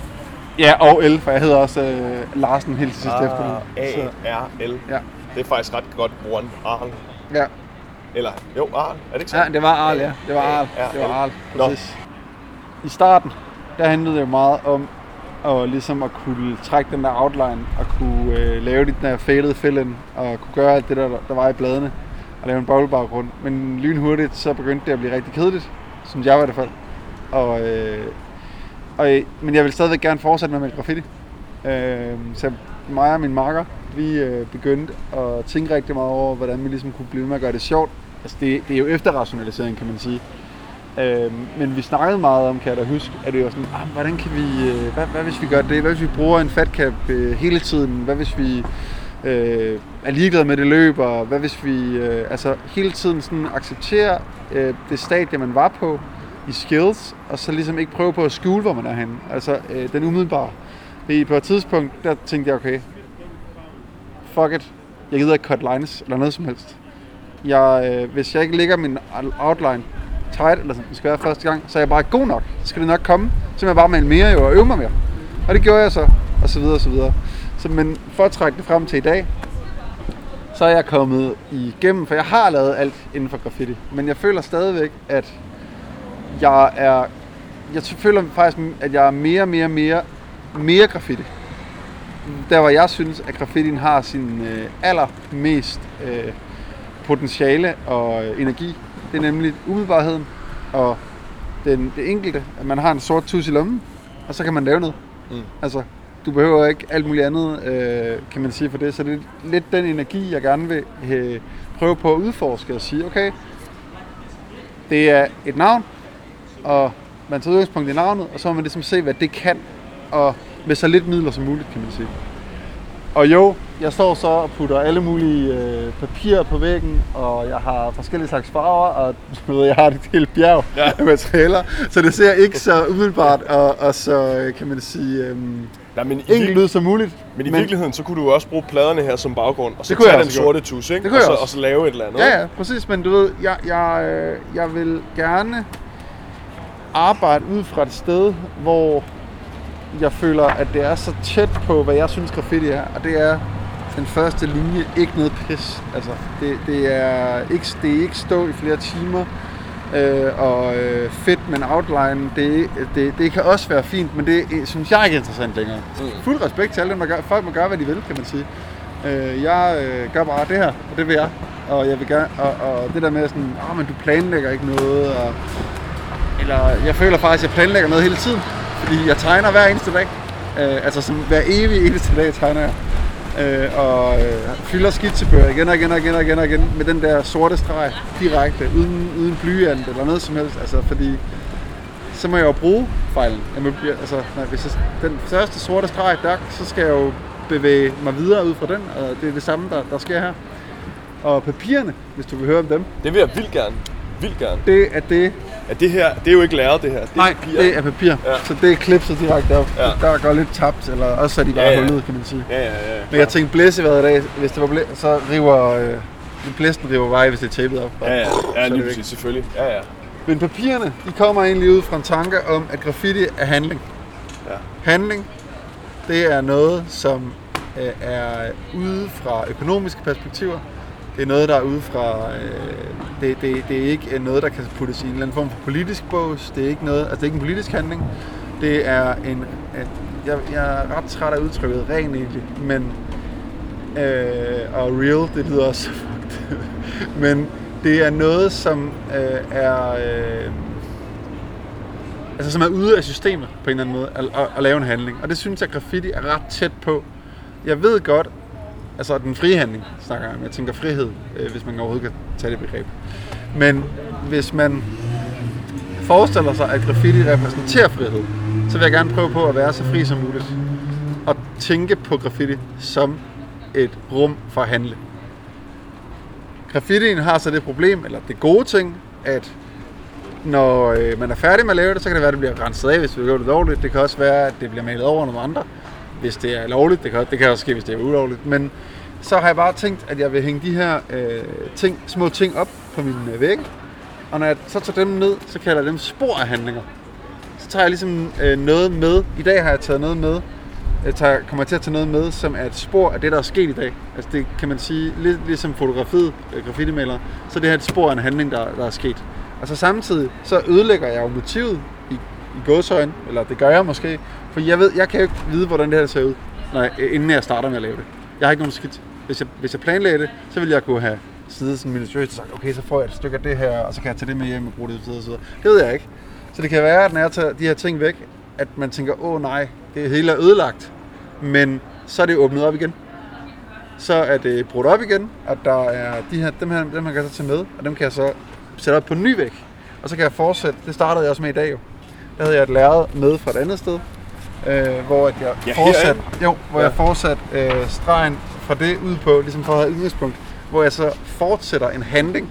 Ja, og L, for jeg hedder også øh, Larsen helt til sidst ah, efter A, R, L. ja. Det er faktisk ret godt brugt. Arl. ja. Eller, jo, Arl. Er det ikke ja, sådan? det var Arl, ja. Det var Arl. Ja, Det var ja. Arl, Nå. I starten, der handlede det jo meget om at, ligesom at kunne trække den der outline og kunne øh, lave den der faded fill-in og kunne gøre alt det, der, der var i bladene og lave en boblebaggrund. Men lynhurtigt, så begyndte det at blive rigtig kedeligt, synes jeg i hvert fald. Og, øh, og, øh, men jeg vil stadigvæk gerne fortsætte med male graffiti. Øh, så mig og min marker, vi øh, begyndte at tænke rigtig meget over, hvordan vi ligesom kunne blive med at gøre det sjovt. Altså det, det er jo efterrationalisering, kan man sige. Øh, men vi snakkede meget om, kan jeg da huske, at det var sådan, ah, hvordan kan vi, øh, hvad, hvad hvis vi gør det? Hvad hvis vi bruger en fatcap øh, hele tiden? Hvad hvis vi øh, er ligeglade med det løb? Og hvad hvis vi øh, altså hele tiden sådan accepterer øh, det stadie, man var på i skills, og så ligesom ikke prøve på at skjule, hvor man er henne. Altså øh, den umiddelbare. Fordi på et tidspunkt, der tænkte jeg, okay, fuck it, jeg gider ikke cut lines eller noget som helst. Jeg, øh, hvis jeg ikke lægger min outline tight, eller sådan, det skal være første gang, så er jeg bare god nok. Så skal det nok komme. Så jeg bare male mere jo, og øve mig mere. Og det gjorde jeg så, og så videre, og så videre. Så, men for at trække det frem til i dag, så er jeg kommet igennem, for jeg har lavet alt inden for graffiti. Men jeg føler stadigvæk, at jeg er... Jeg føler faktisk, at jeg er mere, mere, mere, mere graffiti. Der hvor jeg synes, at graffitien har sin øh, allermest øh, potentiale og øh, energi, det er nemlig umiddelbarheden og den, det enkelte, at man har en sort tus i lommen, og så kan man lave noget. Mm. Altså, du behøver ikke alt muligt andet, øh, kan man sige for det. Så det er lidt den energi, jeg gerne vil øh, prøve på at udforske og sige, okay, det er et navn, og man tager udgangspunkt i navnet, og så må man ligesom se, hvad det kan, og med så lidt midler som muligt, kan man sige. Og jo, jeg står så og putter alle mulige øh, papirer på væggen, og jeg har forskellige slags farver, og du ved, jeg har et helt bjerg Ja. af materialer, så det ser ikke så umiddelbart og, og så, øh, kan man sige, øhm, Nej, men enkelt ud som muligt. men i virkeligheden, så kunne du også bruge pladerne her som baggrund, og så tage jeg den sorte tus, ikke? Det kunne og, jeg så, og så lave et eller andet. Ja, ja, præcis, men du ved, jeg, jeg, øh, jeg vil gerne arbejde ud fra et sted, hvor jeg føler, at det er så tæt på, hvad jeg synes graffiti er, og det er den første linje, ikke noget pis. Altså, det, det, er ikke, det er ikke stå i flere timer. øh, og øh, fedt med en outline, det, det, det kan også være fint, men det øh, synes jeg ikke er interessant længere. Mm. Fuld respekt til alle dem, der gør. Folk må gøre, hvad de vil, kan man sige. Øh, jeg øh, gør bare det her, og det vil jeg. Og jeg vil gerne, og, og det der med sådan, åh, men du planlægger ikke noget, og, eller jeg føler faktisk, at jeg planlægger noget hele tiden, fordi jeg tegner hver eneste dag. Øh, altså sådan, hver evig eneste dag tegner jeg. Øh, og øh, fylder skitsebøger igen og igen og igen og igen og igen med den der sorte streg direkte, uden, uden blyant eller noget som helst. Altså, fordi så må jeg jo bruge fejlen. Jeg må, altså, nej, hvis jeg, den første sorte streg, der, så skal jeg jo bevæge mig videre ud fra den, og det er det samme, der, der sker her. Og papirerne, hvis du vil høre om dem, Det vil jeg vildt gerne. Vildt gerne. det er det, Ja, det her, det er jo ikke læret, det her. Det er nej, papir. det er papir. Ja. Så det er klipset direkte op. Ja. Der går lidt tabt, eller også er de bare Ja, ja. hullet, kan man sige. Ja, ja, ja. Men jeg tænkte blæsevejret i dag, hvis det var blæ, så river øh, blæsten river vej, hvis det er tapet op. Ja, ja, ja er lige præcis, selvfølgelig. Ja, ja. Men papirerne, de kommer egentlig ud fra en tanke om, at graffiti er handling. Ja. Handling, det er noget, som øh, er ude fra økonomiske perspektiver. Det er noget, der er ude fra... Øh, det, det, det er ikke noget, der kan puttes i en eller anden form for politisk bås. Det er ikke noget, altså det er ikke en politisk handling. Det er en... At, jeg, jeg er ret træt af udtrykket ren egentlig, men... Øh, og real, det lyder også så fucked. men det er noget, som øh, er... Øh, altså som er ude af systemet på en eller anden måde, at, at, at lave en handling. Og det synes jeg, graffiti er ret tæt på. Jeg ved godt, altså den frie handling snakker jeg om. Jeg tænker frihed, øh, hvis man overhovedet kan tage det begreb. Men hvis man forestiller sig, at graffiti repræsenterer frihed, så vil jeg gerne prøve på at være så fri som muligt. Og tænke på graffiti som et rum for at handle. Graffitien har så det problem, eller det gode ting, at når øh, man er færdig med at lave det, så kan det være, at det bliver renset af, hvis vi gør det dårligt. Det kan også være, at det bliver malet over af nogle andre, hvis det er lovligt. Det kan, det kan også ske, hvis det er ulovligt. Men så har jeg bare tænkt, at jeg vil hænge de her øh, ting, små ting op på min øh, vægge. Og når jeg så tager dem ned, så kalder jeg dem spor af handlinger. Så tager jeg ligesom øh, noget med. I dag har jeg taget noget med. Jeg tager, kommer til at tage noget med, som er et spor af det, der er sket i dag. Altså det kan man sige, lidt ligesom fotografiet, øh, graffitimaler, så det her er et spor af en handling, der, der er sket. Og så samtidig, så ødelægger jeg jo motivet i, i gåsøjne, eller det gør jeg måske, for jeg ved, jeg kan jo ikke vide, hvordan det her ser ud, når jeg, inden jeg starter med at lave det. Jeg har ikke nogen skidt. Hvis jeg, hvis jeg planlagde det, så ville jeg kunne have siddet sådan minutiøst og sagt, okay, så får jeg et stykke af det her, og så kan jeg tage det med hjem og bruge det videre og så videre. Det ved jeg ikke. Så det kan være, at når jeg tager de her ting væk, at man tænker, åh oh, nej, det hele er ødelagt. Men så er det åbnet op igen. Så er det brudt op igen, og der er de her, dem her, dem her kan jeg så tage med, og dem kan jeg så sætte op på en ny væg. Og så kan jeg fortsætte, det startede jeg også med i dag jo. Der havde jeg et lærred med fra et andet sted, øh, hvor at jeg Ja, fortsat, jo, hvor Ja. jeg fortsat øh, stregen fra det ud på, ligesom at have udgangspunkt, hvor jeg så fortsætter en handling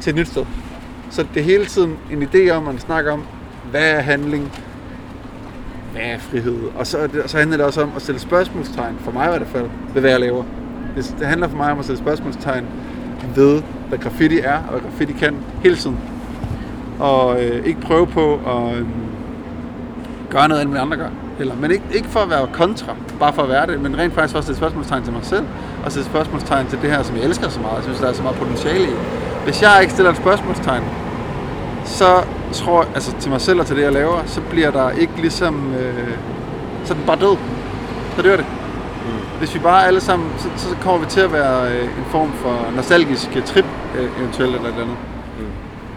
til et nyt sted. Så det er hele tiden en idé om, at man snakker om, hvad er handling, hvad er frihed? Og så, det, så handler det også om at stille spørgsmålstegn, for mig i hvert fald, ved hvad jeg laver. Det, det handler for mig om at stille spørgsmålstegn ved, hvad graffiti er, og hvad graffiti kan, hele tiden. Og øh, ikke prøve på at øh, gøre noget, end andre gør. Eller, men ikke, ikke for at være kontra, bare for at være det, men rent faktisk for at spørgsmålstegn til mig selv, og stille spørgsmålstegn til det her, som jeg elsker så meget. Jeg synes, der er så meget potentiale i. Hvis jeg ikke stiller et spørgsmålstegn, så tror jeg, altså til mig selv og til det, jeg laver, så bliver der ikke ligesom, øh, så er den bare død. Så dør det. Hvis vi bare alle sammen, så, så kommer vi til at være øh, en form for nostalgisk trip, øh, eventuelt eller et eller andet.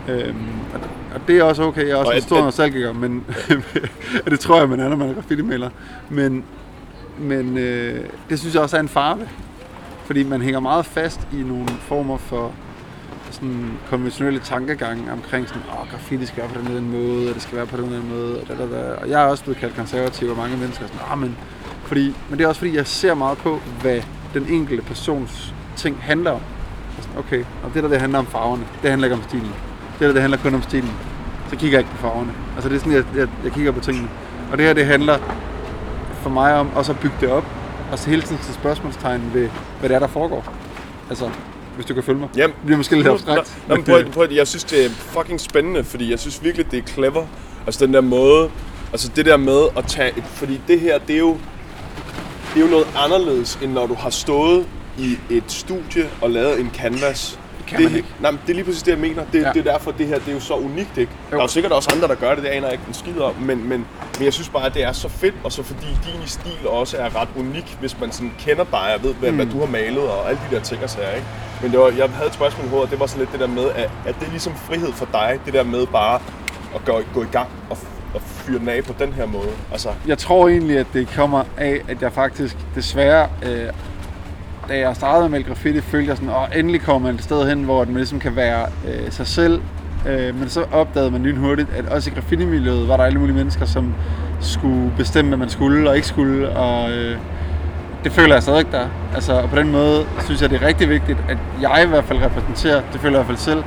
Øhm, og, og det er også okay, jeg er også Og en stor nostalgiker, men det tror jeg, man er, når man er graffiti-maler. Men, men øh, det synes jeg også er en farve, fordi man hænger meget fast i nogle former for sådan konventionelle tankegange omkring sådan, åh, graffiti skal være på den ene måde, og det skal være på den anden måde, og, da, da, da. og jeg er også blevet kaldt konservativ, og mange mennesker er sådan, ah, men, fordi, men det er også fordi, jeg ser meget på, hvad den enkelte persons ting handler om. Og sådan, Okay, og det der, det handler om farverne, det handler ikke om stilen. Det der, det handler kun om stilen. Så kigger jeg ikke på farverne. Altså det er sådan, jeg, jeg, jeg kigger på tingene. Og det her, det handler for mig om også at bygge det op, og så hele tiden til spørgsmålstegn ved, hvad det er, der foregår. Altså, hvis du kan følge mig. Jamen, Det bliver måske lidt abstrakt. Nå, men prøv, prøv, jeg synes, det er fucking spændende, fordi jeg synes virkelig, det er clever. Altså den der måde, altså det der med at tage et, fordi det her, det er jo, det er jo noget anderledes, end når du har stået i et studie og lavet en canvas. Kan det, man ikke. Nej, men det er lige præcis det, jeg mener. Det, Ja. det er derfor, det her det er jo så unikt, ikke? Jo. Der er jo sikkert også andre, der gør det, det aner jeg ikke en skid om, men, men, men jeg synes bare, at det er så fedt, og så fordi din stil også er ret unik, hvis man sådan kender dig og ved, hvad, mm. hvad du har malet og alle de der ting og sager, ikke? Men det var, jeg havde et spørgsmål i hovedet, det var sådan lidt det der med, at, at det er ligesom frihed for dig, det der med bare at gå, gå i gang og, og fyre den af på den her måde. Altså, Jeg tror egentlig, at det kommer af, at jeg faktisk desværre, øh, da jeg startede med at male graffiti, følte jeg sådan, at endelig kommer man et sted hen, hvor man ligesom kan være øh, sig selv. Øh, men så opdagede man lynhurtigt, at også i graffiti-miljøet var der alle mulige mennesker, som skulle bestemme, hvad man skulle og ikke skulle. Og øh, det føler jeg stadig der. Altså, og på den måde synes jeg, det er rigtig vigtigt, at jeg i hvert fald repræsenterer, det føler jeg i hvert fald selv,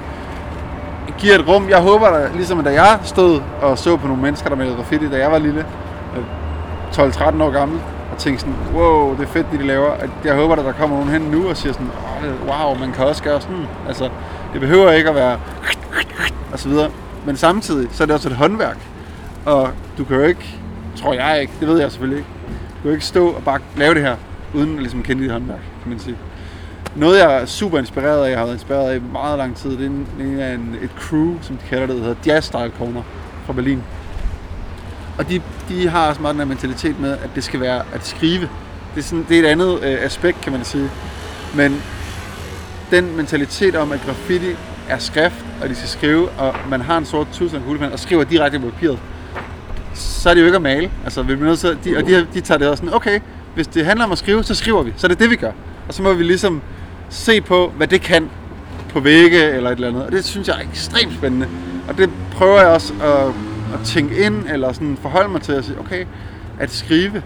giver et rum. Jeg håber, at ligesom da jeg stod og så på nogle mennesker, der malede graffiti, da jeg var lille, øh, 12-13 år gammel, og tænkte sådan, wow, det er fedt, det de laver. Jeg håber, at der kommer nogen hen nu og siger sådan, oh, wow, man kan også gøre sådan. Altså, det behøver ikke at være og så videre. Men samtidig, så er det også et håndværk. Og du kan jo ikke, tror jeg ikke, det ved jeg selvfølgelig ikke, du kan jo ikke stå og bare lave det her, uden at ligesom kende dit håndværk, kan man sige. Noget, jeg er super inspireret af, jeg har været inspireret af i meget lang tid, det er en, det er en, et crew, som de kalder det, der hedder Jazz Style Corner fra Berlin. Og de, de har også meget den her mentalitet med, at det skal være at skrive. Det er, sådan, det er et andet øh, aspekt, kan man sige. Men den mentalitet om, at graffiti er skrift, og de skal skrive, og man har en sort tus og en kuglepen, og skriver direkte på papiret, så er det jo ikke at male. Altså, vi nødt til, de, og de, de tager det også sådan, okay, hvis det handler om at skrive, så skriver vi. Så er det det, vi gør. Og så må vi ligesom se på, hvad det kan på vægge eller et eller andet. Og det synes jeg er ekstremt spændende. Og det prøver jeg også at, at tænke ind, eller sådan forholde mig til at sige, okay, at skrive,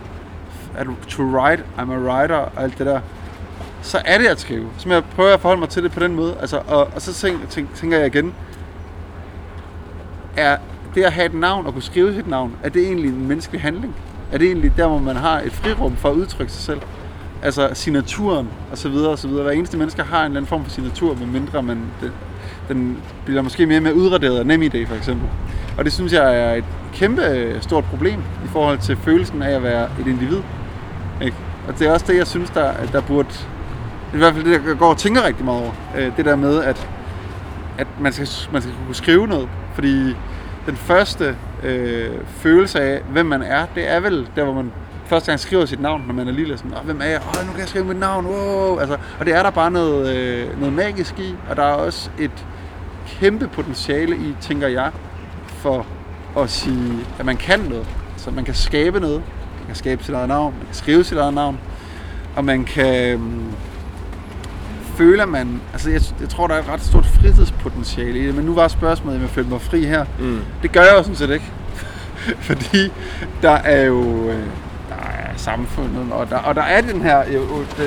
at to write, I'm a writer, og alt det der, så er det at skrive. Så jeg prøver at forholde mig til det på den måde. Altså, og, og så tænker, tænk, tænker jeg igen, er det at have et navn og kunne skrive sit navn, er det egentlig en menneskelig handling? Er det egentlig der, hvor man har et frirum for at udtrykke sig selv? Altså signaturen og så videre og så videre. Hver eneste menneske har en eller anden form for signatur, medmindre man, den, den bliver måske mere med udraderet af NemID for eksempel. Og det synes jeg er et kæmpe øh, stort problem i forhold til følelsen af at være et individ. Ikke? Og det er også det, jeg synes, der, der burde... I hvert fald det, jeg går og tænker rigtig meget over. Øh, det der med, at, at man, skal, man skal kunne skrive noget. Fordi den første øh, følelse af, hvem man er, det er vel der, hvor man første gang skriver sit navn, når man er lille. Sådan, Åh, hvem er jeg? Åh, nu kan jeg skrive mit navn. Wow. Altså, og det er der bare noget, øh, noget magisk i. Og der er også et kæmpe potentiale i, tænker jeg, for at sige, at man kan noget. Så man kan skabe noget. Man kan skabe sit eget navn. Man kan skrive sit eget navn. Og man kan øhm, føle, at man... Altså, jeg, jeg tror, der er et ret stort fritidspotentiale i det. Men nu var spørgsmålet, om jeg følte mig fri her. mm. Det gør jeg jo sådan set ikke. Fordi der er jo øh, der er samfundet, og der, og der er den her, jo,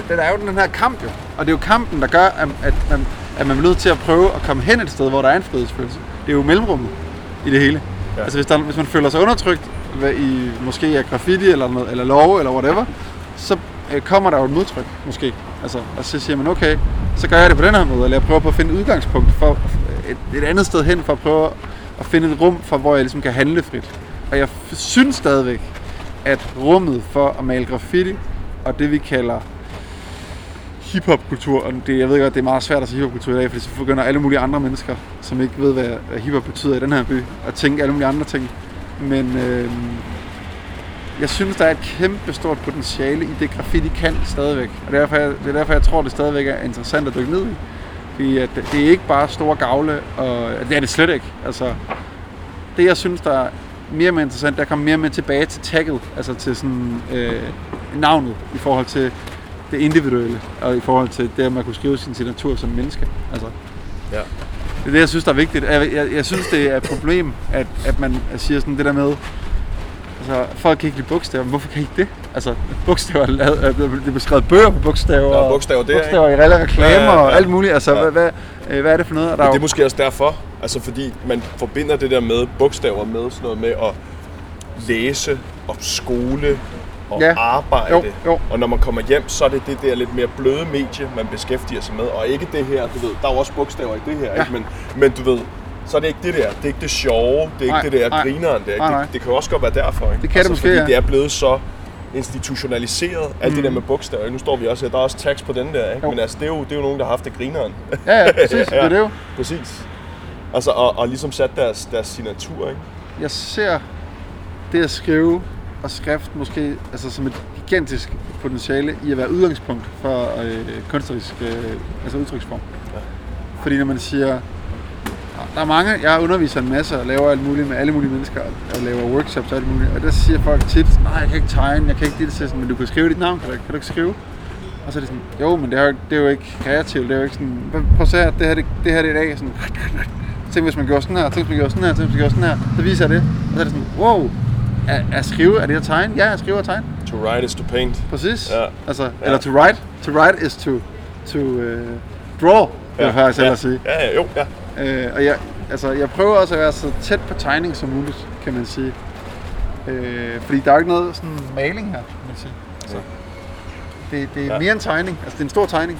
der er jo den her kamp jo. Og det er jo kampen, der gør, at, at, man, at man er nødt til at prøve at komme hen et sted, hvor der er en frihedsfølelse. Det er jo mellemrummet i det hele. Ja. Altså hvis, der, hvis man føler sig undertrykt hvad i måske er graffiti eller, noget, eller lov eller whatever, så øh, kommer der jo et modtryk måske. Altså, og så siger man, okay, så gør jeg det på den her måde, eller jeg prøver på at finde et udgangspunkt for et, et andet sted hen, for at prøve at finde et rum, for hvor jeg ligesom kan handle frit. Og jeg synes stadigvæk, at rummet for at male graffiti, og det vi kalder hiphop-kultur, og det, jeg ved godt, det er meget svært at sige hiphop-kultur i dag, fordi så begynder alle mulige andre mennesker, som ikke ved, hvad, hvad hiphop betyder i den her by, at tænke alle mulige andre ting. Men øh, jeg synes, der er et kæmpe stort potentiale i det, graffiti kan stadigvæk. Og det er derfor, jeg, det er derfor, jeg tror, det stadigvæk er interessant at dykke ned i. Fordi at det er ikke bare store gavle, og det er det slet ikke. Altså, det jeg synes, der er mere og mere interessant, der kommer mere med tilbage til tagget, altså til sådan øh, navnet i forhold til det individuelle, og i forhold til det, at man kunne skrive sin signatur som menneske. Altså, Ja. det er det, jeg synes, der er vigtigt. Jeg, jeg, jeg synes, det er et problem, at, at man siger sådan det der med, altså, folk kan ikke lide bogstaver, men hvorfor kan I ikke det? Altså, bogstaver er lavet, er blevet- det er beskrevet bøger på bogstaver, er bogstaver der, bogstaver i alle reklamer Ja, ja, ja. og alt muligt. Altså, Ja. hvad, hvad, øh, hvad er det for noget? Og Der Men det er jo- måske også derfor, altså fordi man forbinder det der med bogstaver med sådan noget med at læse og skole og Ja. ja. arbejde. Jo, jo. Og når man kommer hjem, så er det det der lidt mere bløde medie, man beskæftiger sig med. Og ikke det her, du ved, der er jo også bogstaver i det her, Ja. ikke? Men, men du ved, så er det ikke det der. Det er ikke det sjove. Det er Nej, ikke det der nej. grineren der. Ikke? Nej, nej. Det, det kan også godt være derfor, ikke? Altså, Det kan det måske, fordi ja. det er blevet så institutionaliseret, alt det der med bogstaver. Nu står vi også her, der er også tags på den der, ikke? Jo. Men altså, det er, jo, det er jo nogen, der har haft det grineren. Ja, ja, præcis. Det er det jo. Præcis. Altså, og, og ligesom sat deres, deres signatur, ikke? Jeg ser det at skrive og skrift måske altså som et gigantisk potentiale i at være udgangspunkt for øh, kunstnerisk øh, altså udtryksform. Ja. Fordi når man siger, der er mange, jeg underviser en masse og laver alt muligt med alle mulige mennesker og laver workshops og alt muligt, og der siger folk tit, nej, jeg kan ikke tegne, jeg kan ikke det, sådan, men du kan skrive dit navn, kan du, kan du ikke skrive? Og så er det sådan, jo, men det er jo, det er jo ikke kreativt, det er jo ikke sådan, "Prøv- prøv at se her, det her, det, det her det er i dag, sådan, tænk hvis man gjorde sådan her, tænk hvis man gjorde sådan her, tænk hvis man gjorde sådan her, så viser jeg det, og så er det sådan, wow, at, at skrive, er det at tegne? Ja, at skrive og tegne. To write is to paint. Præcis. Ja. Altså, Ja. eller to write. To write is to, to uh, draw, vil jeg faktisk ja. sige. Ja, ja, jo, ja. Øh, og jeg, altså, jeg prøver også at være så tæt på tegning som muligt, kan man sige. Øh, fordi der er jo ikke noget sådan maling her, kan man sige. Altså, det, det er Ja. mere en tegning. Altså, det er en stor tegning.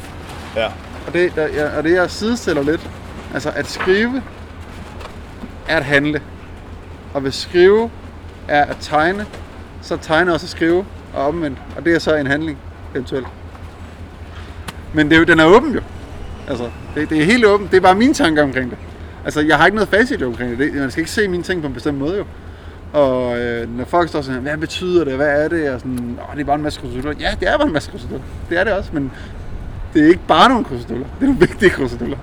ja. Og det, der, jeg, og det jeg sidestiller lidt, altså at skrive er at handle. Og hvis skrive er at tegne, så tegne også at skrive, og omvendt. Og det er så en handling, eventuelt. Men det er jo, den er åben jo. Altså, det, det er helt åbent. Det er bare mine tanker omkring det. Altså, jeg har ikke noget facit omkring det. det. Man skal ikke se mine ting på en bestemt måde jo. Og øh, når folk står sådan, hvad betyder det, hvad er det? Og sådan, Åh, det er bare en masse kruseduller. Ja, det er bare en masse kruseduller. Det er det også, men det er ikke bare nogle kruseduller. Det er nogle vigtige kruseduller.